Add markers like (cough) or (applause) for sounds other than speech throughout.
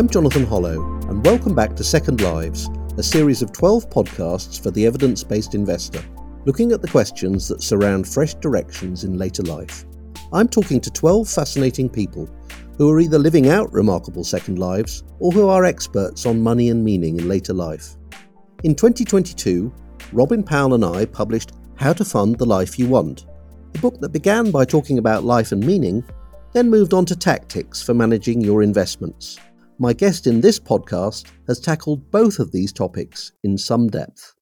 I'm Jonathan Hollow, and welcome back to Second Lives, a series of 12 podcasts for the evidence based investor, looking at the questions that surround fresh directions in later life. I'm talking to 12 fascinating people who are either living out remarkable second lives or who are experts on money and meaning in later life. In 2022, Robin Powell and I published How to Fund the Life You Want, a book that began by talking about life and meaning, then moved on to tactics for managing your investments. My guest in this podcast has tackled both of these topics in some depth.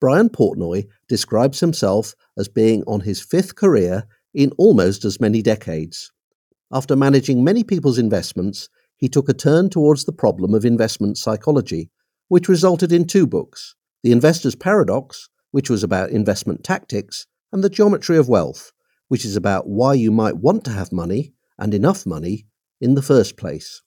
Brian Portnoy describes himself as being on his fifth career in almost as many decades. After managing many people's investments, he took a turn towards the problem of investment psychology, which resulted in two books The Investor's Paradox, which was about investment tactics, and The Geometry of Wealth, which is about why you might want to have money and enough money in the first place.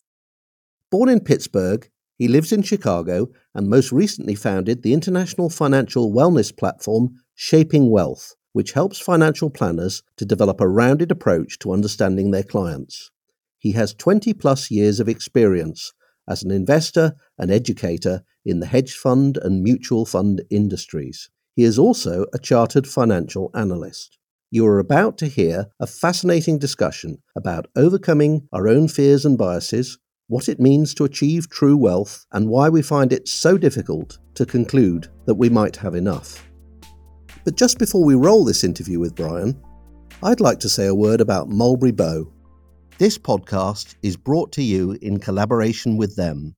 Born in Pittsburgh, he lives in Chicago and most recently founded the international financial wellness platform Shaping Wealth, which helps financial planners to develop a rounded approach to understanding their clients. He has 20 plus years of experience as an investor and educator in the hedge fund and mutual fund industries. He is also a chartered financial analyst. You are about to hear a fascinating discussion about overcoming our own fears and biases, what it means to achieve true wealth, and why we find it so difficult to conclude that we might have enough. But just before we roll this interview with Brian, I'd like to say a word about Mulberry Bow. This podcast is brought to you in collaboration with them.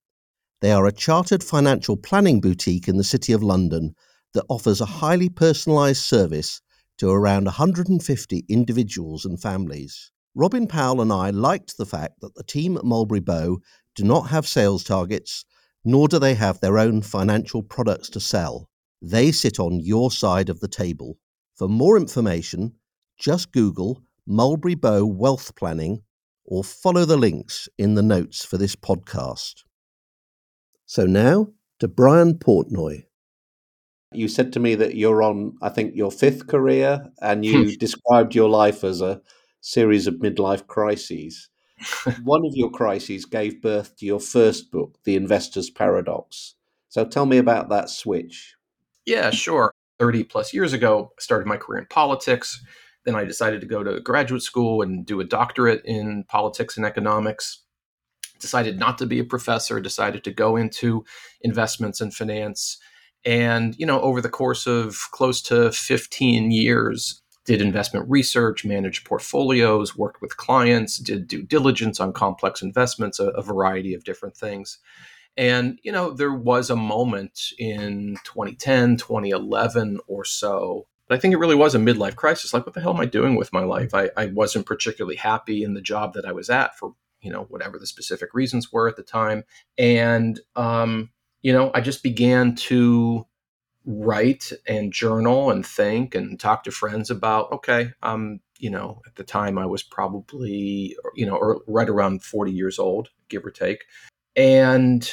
They are a chartered financial planning boutique in the City of London that offers a highly personalised service to around 150 individuals and families. Robin Powell and I liked the fact that the team at Mulberry Bow do not have sales targets, nor do they have their own financial products to sell. They sit on your side of the table. For more information, just Google Mulberry Bow Wealth Planning or follow the links in the notes for this podcast. So now to Brian Portnoy. You said to me that you're on, I think, your fifth career, and you hmm. described your life as a series of midlife crises. (laughs) One of your crises gave birth to your first book, The Investor's Paradox. So tell me about that switch. Yeah, sure. 30 plus years ago, I started my career in politics. Then I decided to go to graduate school and do a doctorate in politics and economics. Decided not to be a professor, decided to go into investments and finance. And, you know, over the course of close to 15 years, did investment research, managed portfolios, worked with clients, did due diligence on complex investments, a, a, variety of different things. And, you know, there was a moment in 2010, 2011 or so. But I think it really was a midlife crisis. Like, what the hell am I doing with my life? I, I wasn't particularly happy in the job that I was at for, you know, whatever the specific reasons were at the time. And, um, you know, I just began to write and journal and think and talk to friends about okay um you know at the time i was probably you know right around 40 years old give or take. And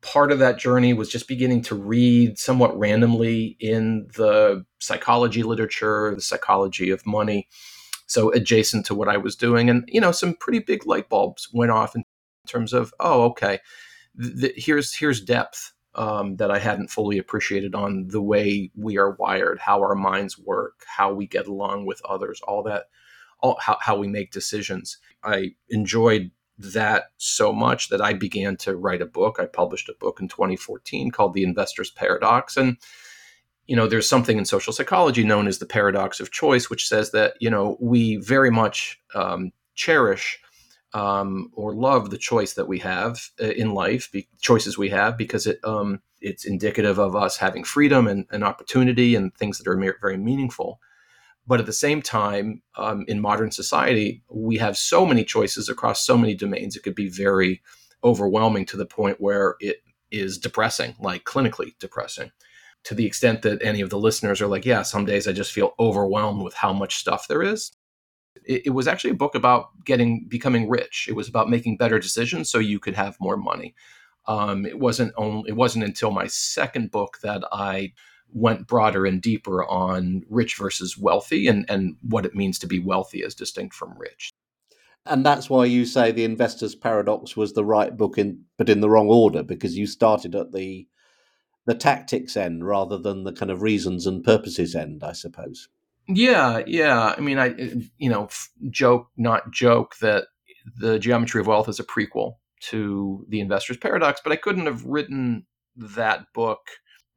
part of that journey was just beginning to read somewhat randomly in the psychology literature the psychology of money so adjacent to what i was doing. And you know some pretty big light bulbs went off in terms of oh okay here's here's depth um, that I hadn't fully appreciated on the way we are wired, how our minds work, how we get along with others, all that, all, how, how we make decisions. I enjoyed that so much that I began to write a book. I published a book in 2014 called The Investor's Paradox. And, you know, there's something in social psychology known as the paradox of choice, which says that, you know, we very much um, cherish um, or love the choice that we have uh, in life, be, choices we have, because it um, it's indicative of us having freedom and, and opportunity and things that are very meaningful. But at the same time, um, in modern society, we have so many choices across so many domains. It could be very overwhelming to the point where it is depressing, like clinically depressing. To the extent that any of the listeners are like, yeah, some days I just feel overwhelmed with how much stuff there is it, it, was actually a book about getting becoming rich. It was about making better decisions so you could have more money. Um, it wasn't only it wasn't until my second book that I went broader and deeper on rich versus wealthy and and what it means to be wealthy as distinct from rich. And that's why you say the investor's paradox was the right book in but in the wrong order, because you started at the the tactics end rather than the kind of reasons and purposes end, I suppose. Yeah, yeah. I mean, I you know, joke not joke that the Geometry of Wealth is a prequel to the Investor's Paradox, but I couldn't have written that book.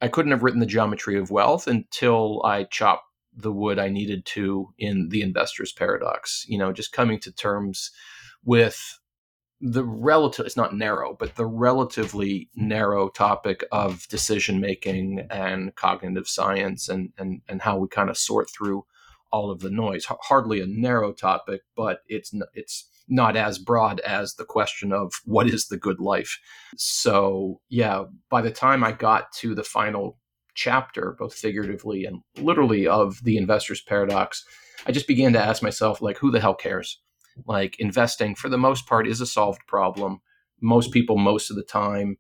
I couldn't have written the Geometry of Wealth until I chopped the wood I needed to in the Investor's Paradox. You know, just coming to terms with the relative it's not narrow but the relatively narrow topic of decision making and cognitive science and and and how we kind of sort through all of the noise. Hardly a narrow topic but it's it's not as broad as the question of what is the good life. So yeah by the time i got to the final chapter both figuratively and literally of the investor's paradox i just began to ask myself like who the hell cares like investing for the most part is a solved problem. Most people most of the time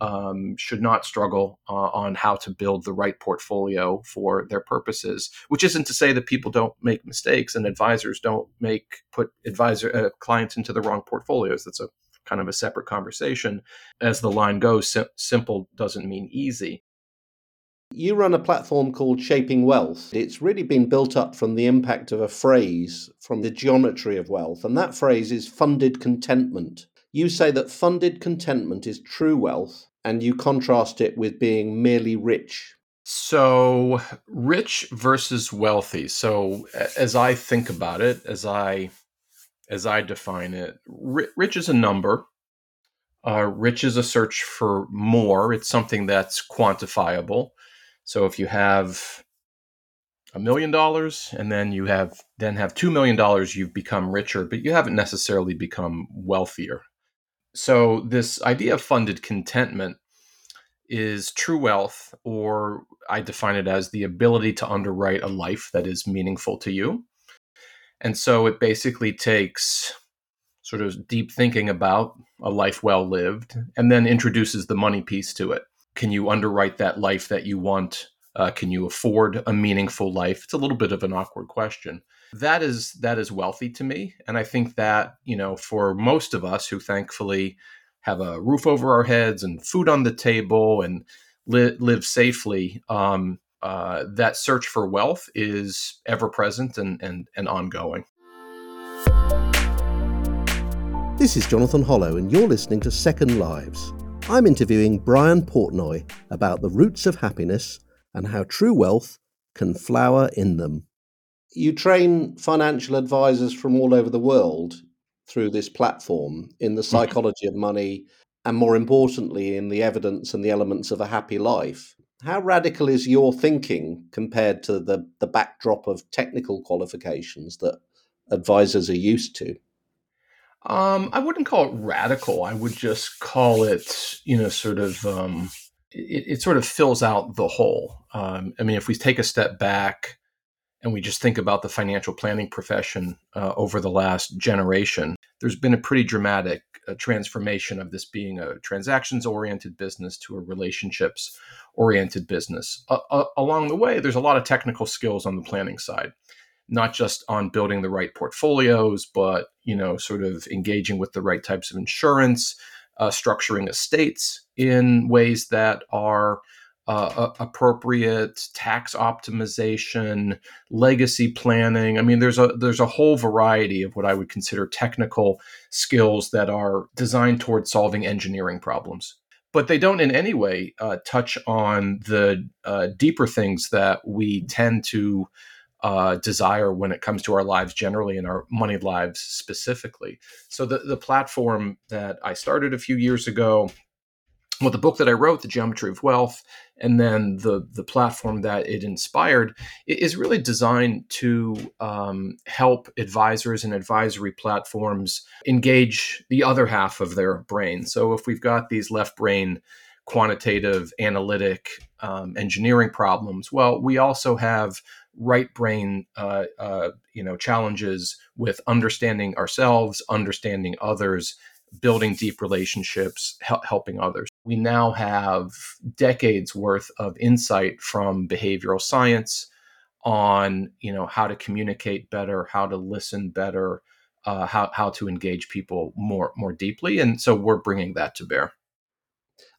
um, should not struggle uh, on how to build the right portfolio for their purposes which isn't to say that people don't make mistakes and advisors don't make put advisor uh, clients into the wrong portfolios. That's a kind of a separate conversation. As the line goes sim- simple doesn't mean easy you run a platform called Shaping Wealth. It's really been built up from the impact of a phrase from the geometry of wealth, and that phrase is funded contentment. You say that funded contentment is true wealth, and you contrast it with being merely rich. So, rich versus wealthy. So, as I think about it, as I as I define it, rich is a number. Uh, rich is a search for more. It's something that's quantifiable. So if you have a million dollars and then you have then have 2 million dollars you've become richer but you haven't necessarily become wealthier. So this idea of funded contentment is true wealth or I define it as the ability to underwrite a life that is meaningful to you. And so it basically takes sort of deep thinking about a life well lived and then introduces the money piece to it can you underwrite that life that you want? Uh, can you afford a meaningful life? It's a little bit of an awkward question. That is that is wealthy to me, and I think that you know for most of us who thankfully have a roof over our heads and food on the table and li- live safely, um, uh, that search for wealth is ever present and, and, and ongoing. This is Jonathan Hollow, and you're listening to Second Lives I'm interviewing Brian Portnoy about the roots of happiness and how true wealth can flower in them. You train financial advisors from all over the world through this platform in the mm-hmm. psychology of money and, more importantly, in the evidence and the elements of a happy life. How radical is your thinking compared to the, the backdrop of technical qualifications that advisors are used to? Um, I wouldn't call it radical. I would just call it, you know, sort of. Um, it, it, sort of fills out the whole. Um, I mean, if we take a step back and we just think about the financial planning profession uh, over the last generation, there's been a pretty dramatic uh, transformation of this being a transactions-oriented business to a relationships-oriented business. Uh, along the way, there's a lot of technical skills on the planning side not just on building the right portfolios, but you know, sort of engaging with the right types of insurance, uh, structuring estates in ways that are uh, appropriate, tax optimization, legacy planning. I mean, there's a there's a whole variety of what I would consider technical skills that are designed towards solving engineering problems but they don't in any way uh, touch on the uh, deeper things that we tend to uh, desire when it comes to our lives generally and our money lives specifically. So the the platform that I started a few years ago, well, the book that I wrote, The Geometry of Wealth, and then the the platform that it inspired is really designed to um, help advisors and advisory platforms engage the other half of their brain. So if we've got these left brain quantitative analytic um, engineering problems well we also have right brain uh, uh, you know challenges with understanding ourselves understanding others building deep relationships helping others we now have decades worth of insight from behavioral science on you know how to communicate better how to listen better uh, how how to engage people more more deeply, and so we're bringing that to bear.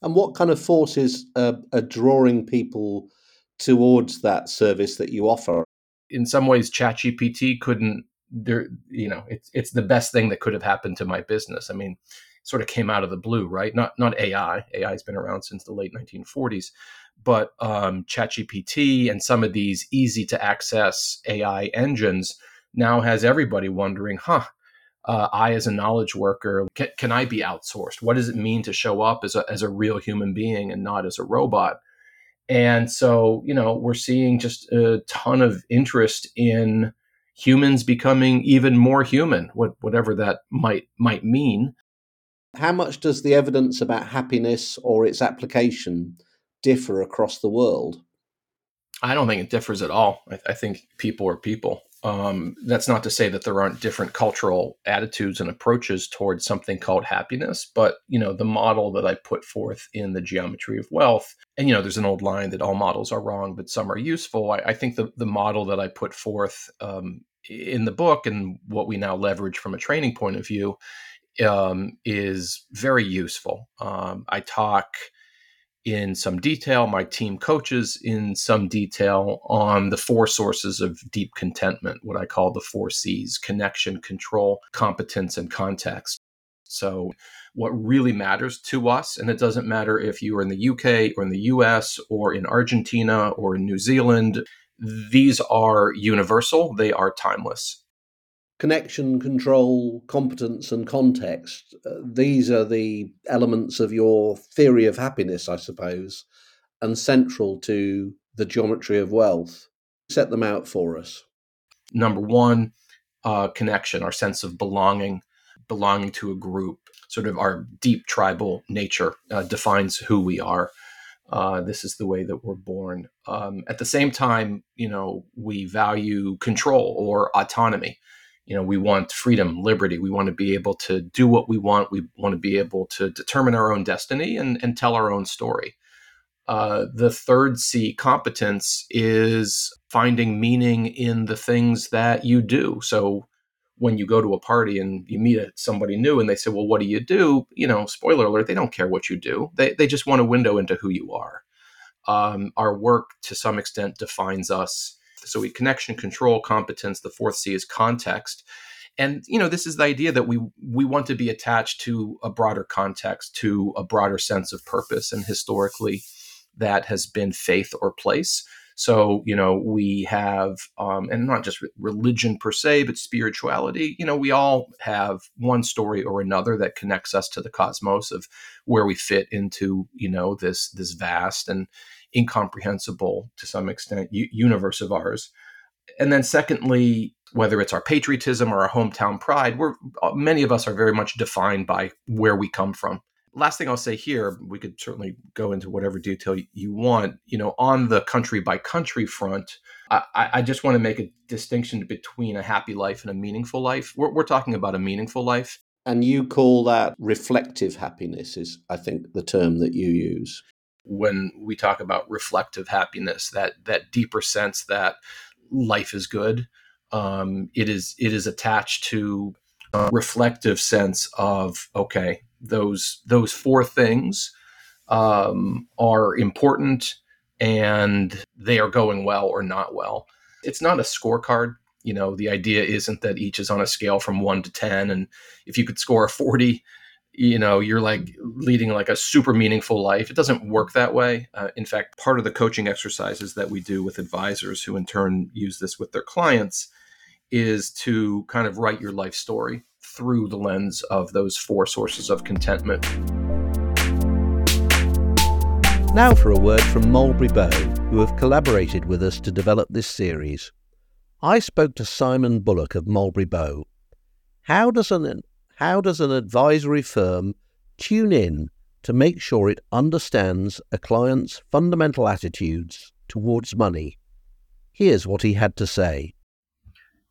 And what kind of forces are, are drawing people towards that service that you offer? In some ways, ChatGPT couldn't. There, you know, it's it's the best thing that could have happened to my business. I mean, sort of came out of the blue, right? Not not AI. AI has been around since the late 1940s, but um, ChatGPT and some of these easy to access AI engines now has everybody wondering, huh? Uh, I, as a knowledge worker, can, can, I be outsourced? What does it mean to show up as a, as a real human being and not as a robot? And so, you know, we're seeing just a ton of interest in humans becoming even more human, whatever that might might mean. How much does the evidence about happiness or its application differ across the world? I don't think it differs at all. I, I think people are people. Um, that's not to say that there aren't different cultural attitudes and approaches towards something called happiness, but you know the model that I put forth in the geometry of wealth, and you know there's an old line that all models are wrong, but some are useful. I, I think the the model that I put forth um, in the book and what we now leverage from a training point of view um, is very useful. Um, I talk in some detail, my team coaches in some detail on the four sources of deep contentment, what I call the four C's connection, control, competence, and context. So, what really matters to us, and it doesn't matter if you are in the UK or in the US or in Argentina or in New Zealand, these are universal, they are timeless connection, control, competence, and context. Uh, these are the elements of your theory of happiness, I suppose, and central to the geometry of wealth. Set them out for us. Number one, uh, connection, our sense of belonging, belonging to a group, sort of our deep tribal nature uh, defines who we are. Uh, this is the way that we're born. Um, at the same time, you know, we value control or autonomy you know we want freedom liberty. We want to be able to do what we want. We want to be able to determine our own destiny and, and tell our own story. Uh, the third c competence is finding meaning in the things that you do. So when you go to a party and you meet somebody new and they say well what do you do? You know spoiler alert they don't care what you do. They, they just want a window into who you are. Um, our work to some extent defines us so we connection, control, competence. The fourth C is context. And you know, this is the idea that we we want to be attached to a broader context, to a broader sense of purpose. And historically, that has been faith or place. So, you know, we have, um, and not just religion per se, but spirituality. You know, we all have one story or another that connects us to the cosmos of where we fit into, you know, this this vast and incomprehensible to some extent universe of ours. And then, secondly, whether it's our patriotism or our hometown pride, we're uh, many of us are very much defined by where we come from. Last thing I'll say here, we could certainly go into whatever detail you want. You know, on the country by country front, I, I just want to make a distinction between a happy life and a meaningful life. We're, we're talking about a meaningful life. And you call that reflective happiness, is I think the term that you use when we talk about reflective happiness, that that deeper sense that life is good. Um, it is it is attached to a reflective sense of okay, those those four things um, are important and they are going well or not well. It's not a scorecard. You know, the idea isn't that each is on a scale from one to ten, and if you could score a forty, you know you're like leading like a super meaningful life. It doesn't work that way. Uh, in fact part of the coaching exercises that we do with advisors who in turn use this with their clients is to kind of write your life story through the lens of those four sources of contentment. Now for a word from mulberry bow who have collaborated with us to develop this series. I spoke to simon bullock of mulberry bow. How does an how does an advisory firm tune in to make sure it understands a client's fundamental attitudes towards money? Here's what he had to say.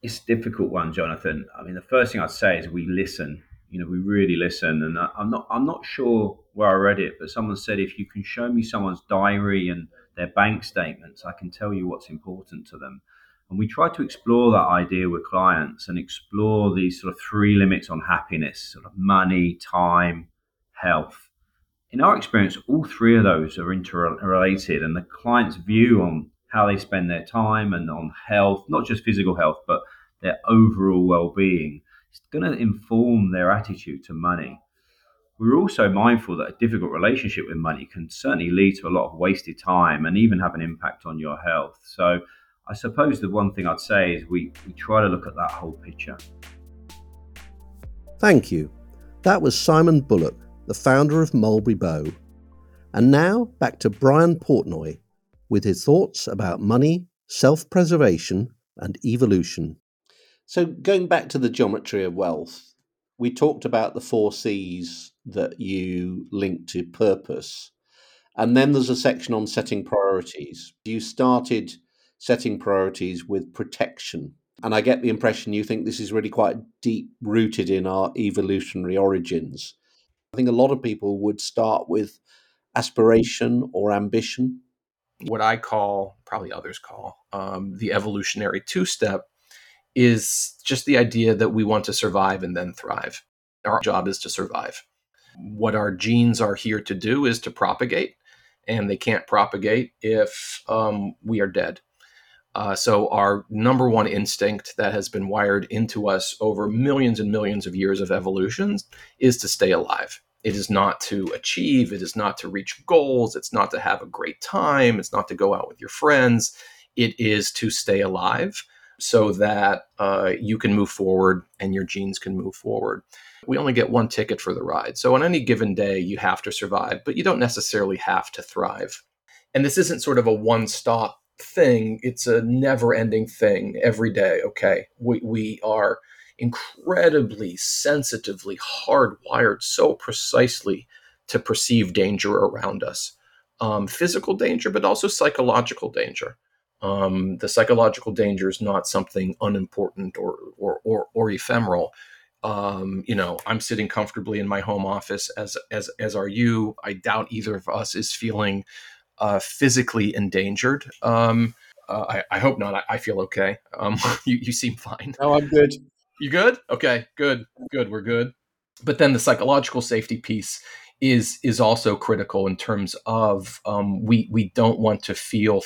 It's a difficult one, Jonathan. I mean, the first thing I'd say is we listen. You know, we really listen. And I'm not, I'm not sure where I read it, but someone said if you can show me someone's diary and their bank statements, I can tell you what's important to them. And we try to explore that idea with clients and explore these sort of three limits on happiness sort of money, time, health. In our experience, all three of those are interrelated, and the client's view on how they spend their time and on health, not just physical health, but their overall well being, is going to inform their attitude to money. We're also mindful that a difficult relationship with money can certainly lead to a lot of wasted time and even have an impact on your health. So, I suppose the one thing I'd say is we, we try to look at that whole picture. Thank you. That was Simon Bullock, the founder of Mulberry Bow. And now back to Brian Portnoy with his thoughts about money, self preservation, and evolution. So, going back to the geometry of wealth, we talked about the four C's that you link to purpose. And then there's a section on setting priorities. You started setting priorities with protection. And I get the impression you think this is really quite deep rooted in our evolutionary origins. I think a lot of people would start with aspiration or ambition. What I call, probably others call, um, the evolutionary two step is just the idea that we want to survive and then thrive. Our job is to survive. What our genes are here to do is to propagate, and they can't propagate if um, we are dead. Uh, so, our number one instinct that has been wired into us over millions and millions of years of evolution is to stay alive. It is not to achieve, it is not to reach goals, it's not to have a great time, it's not to go out with your friends. It is to stay alive so that uh, you can move forward and your genes can move forward. We only get one ticket for the ride. So, on any given day, you have to survive, but you don't necessarily have to thrive. And this isn't sort of a one stop thing, it's a never ending thing every day. Okay. We, we are incredibly sensitively hardwired so precisely to perceive danger around us um, physical danger, but also psychological danger. Um, the psychological danger is not something unimportant or, or, or, or ephemeral. Um, you know, I'm sitting comfortably in my home office as, as, as are you. I doubt either of us is feeling uh, physically endangered. Um, uh, I, I, hope not. I, I feel okay. Um, (laughs) you, you seem fine. Oh, I'm good. You good? Okay, good, good. We're good. But then the psychological safety piece is is also critical in terms of um, we we don't want to feel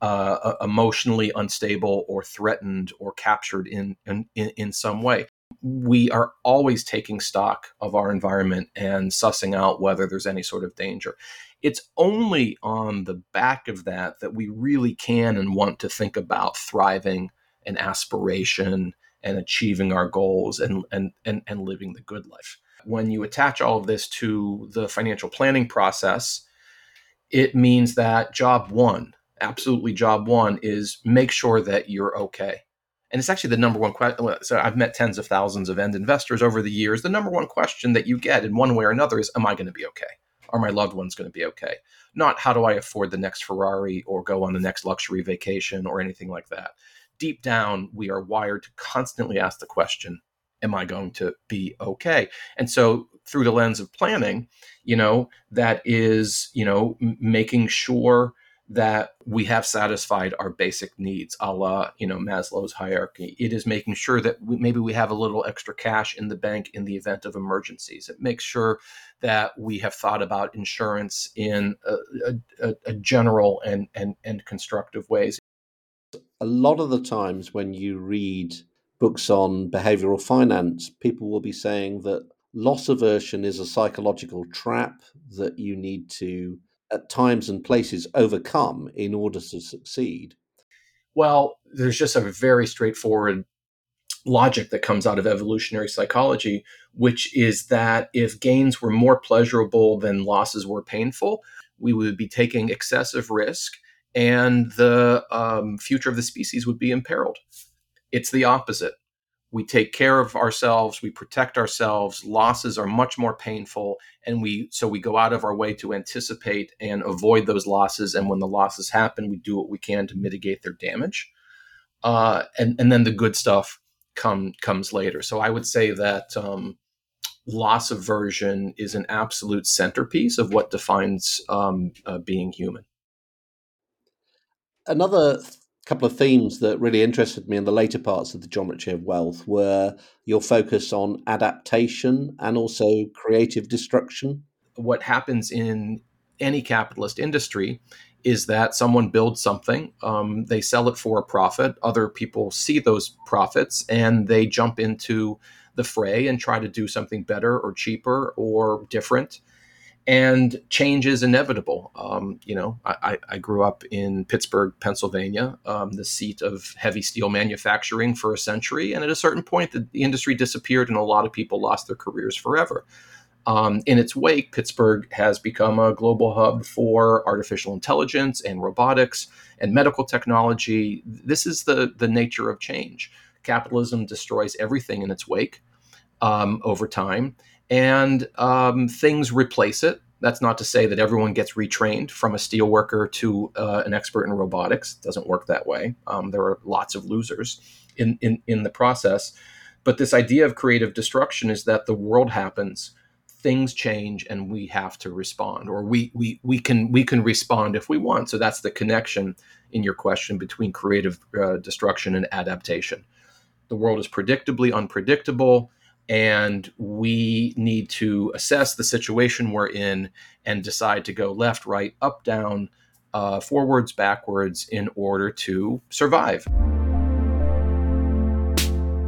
uh, emotionally unstable or threatened or captured in, in in some way. We are always taking stock of our environment and sussing out whether there's any sort of danger it's only on the back of that that we really can and want to think about thriving and aspiration and achieving our goals and, and, and, and living the good life. When you attach all of this to the financial planning process, it means that job one, absolutely job one, is make sure that you're okay. And it's actually the number one question. So I've met tens of thousands of end investors over the years. The number one question that you get in one way or another is, Am I going to be okay? are my loved ones going to be okay? Not how do I afford the next Ferrari or go on the next luxury vacation or anything like that. Deep down, we are wired to constantly ask the question, am I going to be okay? And so through the lens of planning, you know, that is, you know, making sure that we have satisfied our basic needs, a la you know Maslow's hierarchy. It is making sure that we, maybe we have a little extra cash in the bank in the event of emergencies. It makes sure that we have thought about insurance in a, a, a general and, and and constructive ways. A lot of the times when you read books on behavioral finance, people will be saying that loss aversion is a psychological trap that you need to at times and places overcome in order to succeed? Well, there's just a very straightforward logic that comes out of evolutionary psychology, which is that if gains were more pleasurable than losses were painful, we would be taking excessive risk and the um, future of the species would be imperiled. It's the opposite we take care of ourselves we protect ourselves losses are much more painful and we so we go out of our way to anticipate and avoid those losses and when the losses happen we do what we can to mitigate their damage. Uh, and and then the good stuff come comes later. So i would say that um, loss aversion is an absolute centerpiece of what defines um, uh, being human. Another couple of themes that really interested me in the later parts of the geometry of wealth were your focus on adaptation and also creative destruction. What happens in any capitalist industry is that someone builds something, um, they sell it for a profit, other people see those profits, and they jump into the fray and try to do something better or cheaper or different and change is inevitable. Um, you know, I, I, grew up in Pittsburgh, Pennsylvania, um, the seat of heavy steel manufacturing for a century. And at a certain point, the, the industry disappeared and a lot of people lost their careers forever. Um, in its wake, Pittsburgh has become a global hub for artificial intelligence and robotics and medical technology. This is the, the nature of change. Capitalism destroys everything in its wake um, over time and um, things replace it. That's not to say that everyone gets retrained from a steel worker to uh, an expert in robotics. It doesn't work that way. Um, there are lots of losers in, in, in the process. But this idea of creative destruction is that the world happens, things change, and we have to respond, or we, we, we, can, we can respond if we want. So that's the connection in your question between creative uh, destruction and adaptation. The world is predictably unpredictable and we need to assess the situation we're in and decide to go left, right, up, down, uh, forwards, backwards in order to survive.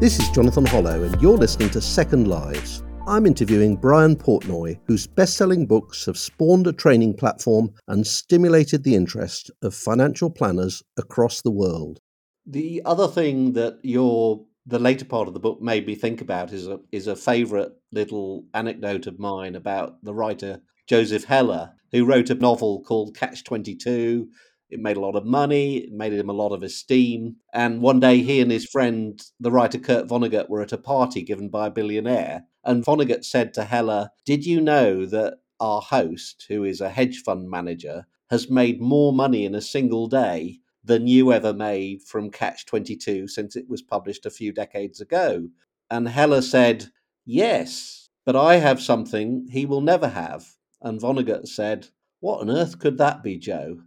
This is Jonathan Hollow, and you're listening to Second Lives. I'm interviewing Brian Portnoy, whose best selling books have spawned a training platform and stimulated the interest of financial planners across the world. The other thing that your the later part of the book made me think about is a is a favourite little anecdote of mine about the writer Joseph Heller, who wrote a novel called Catch Twenty Two. It made a lot of money, it made him a lot of esteem. And one day, he and his friend, the writer Kurt Vonnegut, were at a party given by a billionaire. And Vonnegut said to Heller, Did you know that our host, who is a hedge fund manager, has made more money in a single day than you ever made from Catch 22 since it was published a few decades ago. And Heller said, Yes, but I have something he will never have. And Vonnegut said, What on earth could that be, Joe?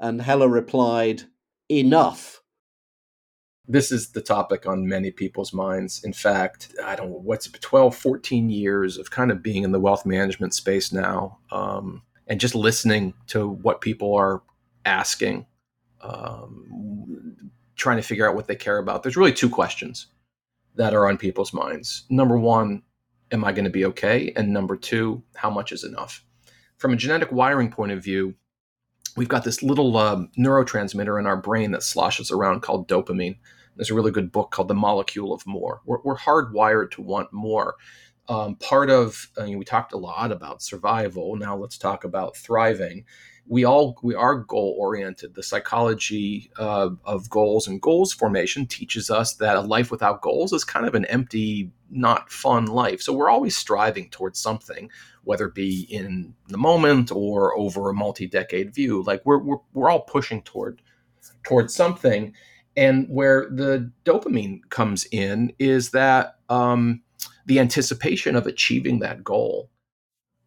And Heller replied, Enough. This is the topic on many people's minds. In fact, I don't know what's 12, 14 years of kind of being in the wealth management space now um, and just listening to what people are asking um, trying to figure out what they care about. There's really two questions that are on people's minds. Number one, am I going to be okay? And number two, how much is enough? From a genetic wiring point of view, we've got this little uh, neurotransmitter in our brain that sloshes around called dopamine. There's a really good book called The Molecule of More. We're, we're hardwired to want more. Um, part of, I mean, we talked a lot about survival. Now let's talk about thriving we all we are goal oriented. The psychology uh, of goals and goals formation teaches us that a life without goals is kind of an empty, not fun life. So we're always striving towards something, whether it be in the moment or over a multi-decade view. Like we're we're, we're all pushing toward towards something. And where the dopamine comes in is that um, the anticipation of achieving that goal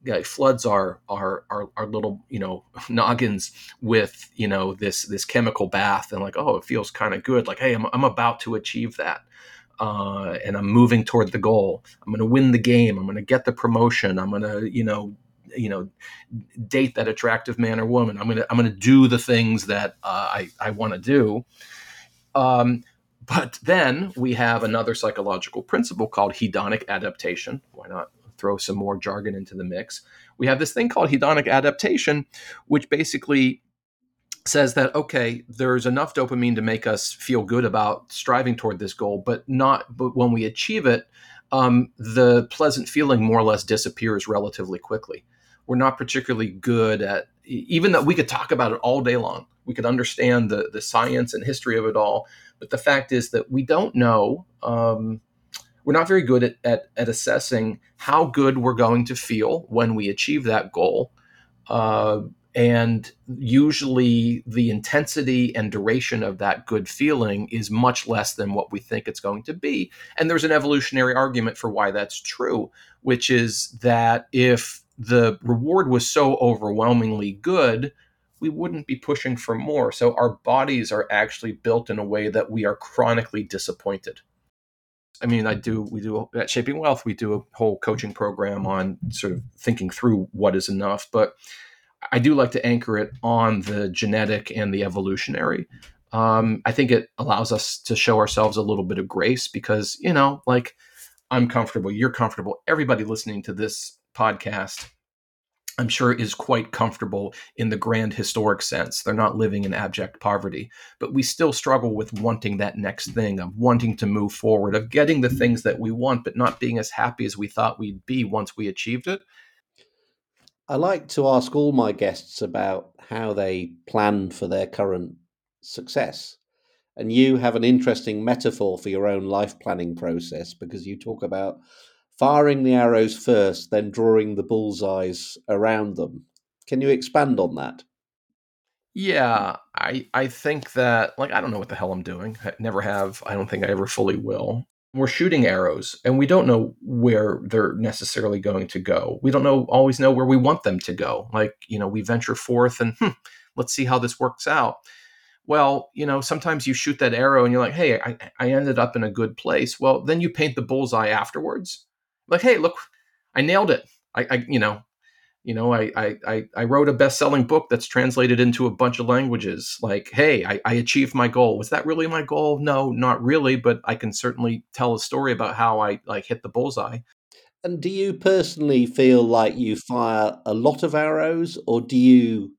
yeah, floods our, our our our little you know (laughs) noggins with you know this this chemical bath and like oh it feels kind of good. Like hey I'm I'm about to achieve that uh, and I'm moving toward the goal. I'm going to win the game. I'm going to get the promotion. I'm going to you know you know date that attractive man or woman. I'm going to I'm going to do the things that uh, I I want to do. Um, but then we have another psychological principle called hedonic adaptation. Why not throw some more jargon into the mix. We have this thing called hedonic adaptation, which basically says that okay there's enough dopamine to make us feel good about striving toward this goal but not but when we achieve it um, the pleasant feeling more or less disappears relatively quickly we're not particularly good at even that we could talk about it all day long we could understand the the science and history of it all but the fact is that we don't know um, we're not very good at, at, at assessing how good we're going to feel when we achieve that goal. Uh, and usually the intensity and duration of that good feeling is much less than what we think it's going to be. And there's an evolutionary argument for why that's true, which is that if the reward was so overwhelmingly good, we wouldn't be pushing for more. So our bodies are actually built in a way that we are chronically disappointed. I mean, I do, we do at Shaping Wealth, we do a whole coaching program on sort of thinking through what is enough. But I do like to anchor it on the genetic and the evolutionary. Um, I think it allows us to show ourselves a little bit of grace because, you know, like I'm comfortable, you're comfortable, everybody listening to this podcast I'm sure is quite comfortable in the grand historic sense. They're not living in abject poverty, but we still struggle with wanting that next thing, of wanting to move forward, of getting the things that we want, but not being as happy as we thought we'd be once we achieved it. I like to ask all my guests about how they plan for their current success. And you have an interesting metaphor for your own life planning process because you talk about firing the arrows first, then drawing the bullseyes around them. Can you expand on that? Yeah, I I think that like I don't know what the hell I'm doing. I never have. I don't think I ever fully will. We're shooting arrows and we don't know where they're necessarily going to go. We don't know always know where we want them to go. Like, you know, we venture forth and hmm, let's see how this works out. Well, you know, sometimes you shoot that arrow and you're like, hey, I, I ended up in a good place. Well, then you paint the bullseye afterwards like, hey, look, I nailed it. I, I you know, you know, I, I, I wrote a best-selling book that's translated into a bunch of languages. Like, hey, I, I achieved my goal. Was that really my goal? No, not really, but I can certainly tell a story about how I like hit the bullseye. And do you personally feel like you fire a lot of arrows, or do you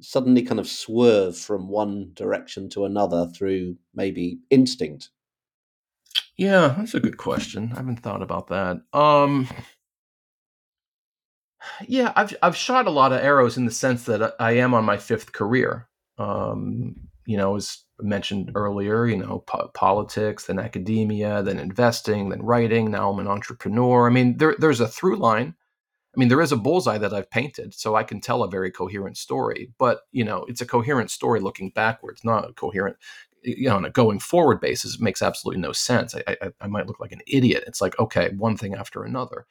suddenly kind of swerve from one direction to another through maybe instinct? Yeah, that's a good question. I haven't thought about that. Um, yeah, I've I've shot a lot of arrows in the sense that I am on my fifth career. Um, you know, as mentioned earlier, you know, po- politics, then academia, then investing, then writing. Now I'm an entrepreneur. I mean, there there's a through line. I mean, there is a bullseye that I've painted, so I can tell a very coherent story. But you know, it's a coherent story looking backwards, not a coherent you know, on a going forward basis, it makes absolutely no sense. I, I, I might look like an idiot. It's like, okay, one thing after another.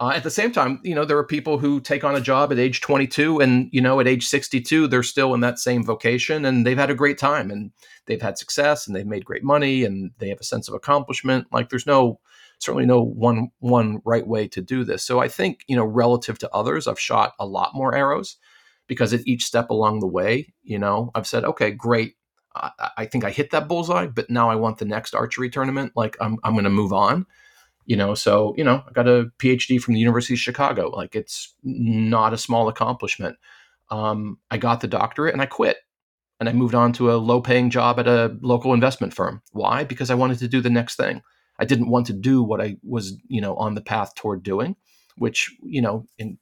Uh, at the same time, you know, there are people who take on a job at age 22 and, you know, at age 62, they're still in that same vocation and they've had a great time and they've had success and they've made great money and they have a sense of accomplishment. Like there's no, certainly no one, one right way to do this. So I think, you know, relative to others, I've shot a lot more arrows because at each step along the way, you know, I've said, okay, great. I, think I hit that bullseye, but now I want the next archery tournament. Like I'm, I'm going to move on, you know. So you know, I got a PhD from the University of Chicago. Like it's not a small accomplishment. Um, I got the doctorate and I quit, and I moved on to a low-paying job at a local investment firm. Why? Because I wanted to do the next thing. I didn't want to do what I was, you know, on the path toward doing, which you know, in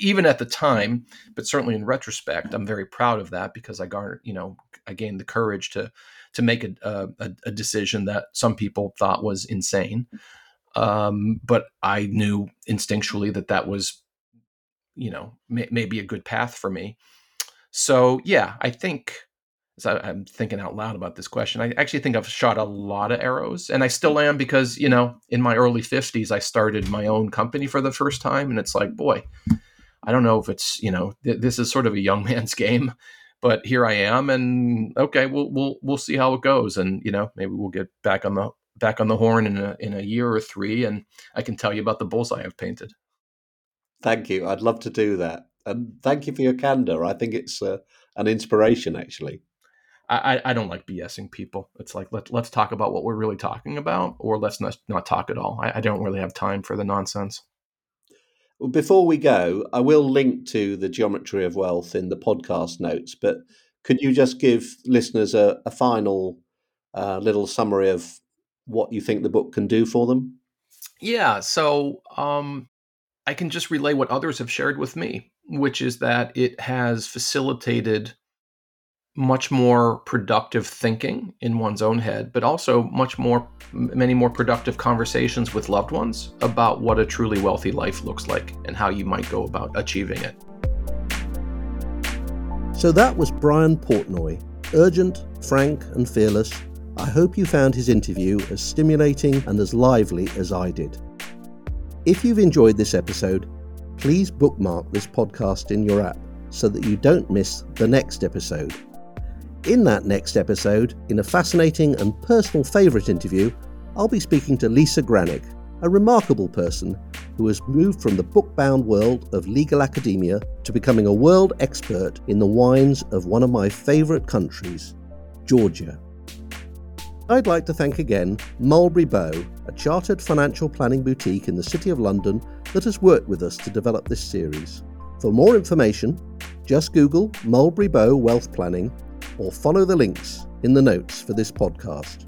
even at the time, but certainly in retrospect, I'm very proud of that because I garnered, you know, I gained the courage to to make a, a, a decision that some people thought was insane. Um, but I knew instinctually that that was, you know, may, maybe a good path for me. So yeah, I think as I, am thinking out loud about this question, I actually think I've shot a lot of arrows, and I still am because you know, in my early 50s, I started my own company for the first time, and it's like, boy, I don't know if it's you know, th- this is sort of a young (laughs) man's game, but here I am, and okay, we'll we'll we'll see how it goes, and you know, maybe we'll get back on the back on the horn in a in a year or three, and I can tell you about the bullseye I've painted. Thank you. I'd love to do that, and thank you for your candor. I think it's uh, an inspiration, actually. I, I don't like BSing people. It's like let let's talk about what we're really talking about, or let's not not talk at all. I, I don't really have time for the nonsense. Well, before we go, I will link to the geometry of wealth in the podcast notes. But could you just give listeners a, a final uh, little summary of what you think the book can do for them? Yeah. So um, I can just relay what others have shared with me, which is that it has facilitated much more productive thinking in one's own head, but also much more, many more productive conversations with loved ones about what a truly wealthy life looks like and how you might go about achieving it. So that was Brian Portnoy, urgent, frank, and fearless. I hope you found his interview as stimulating and as lively as I did. If you've enjoyed this episode, please bookmark this podcast in your app so that you don't miss the next episode. In that next episode, in a fascinating and personal favourite interview, I'll be speaking to Lisa Granik, a remarkable person who has moved from the book-bound world of legal academia to becoming a world expert in the wines of one of my favourite countries, Georgia. I'd like to thank again Mulberry Bow, a chartered financial planning boutique in the City of London that has worked with us to develop this series. For more information, just Google Mulberry Bow Wealth Planning or follow the links in the notes for this podcast.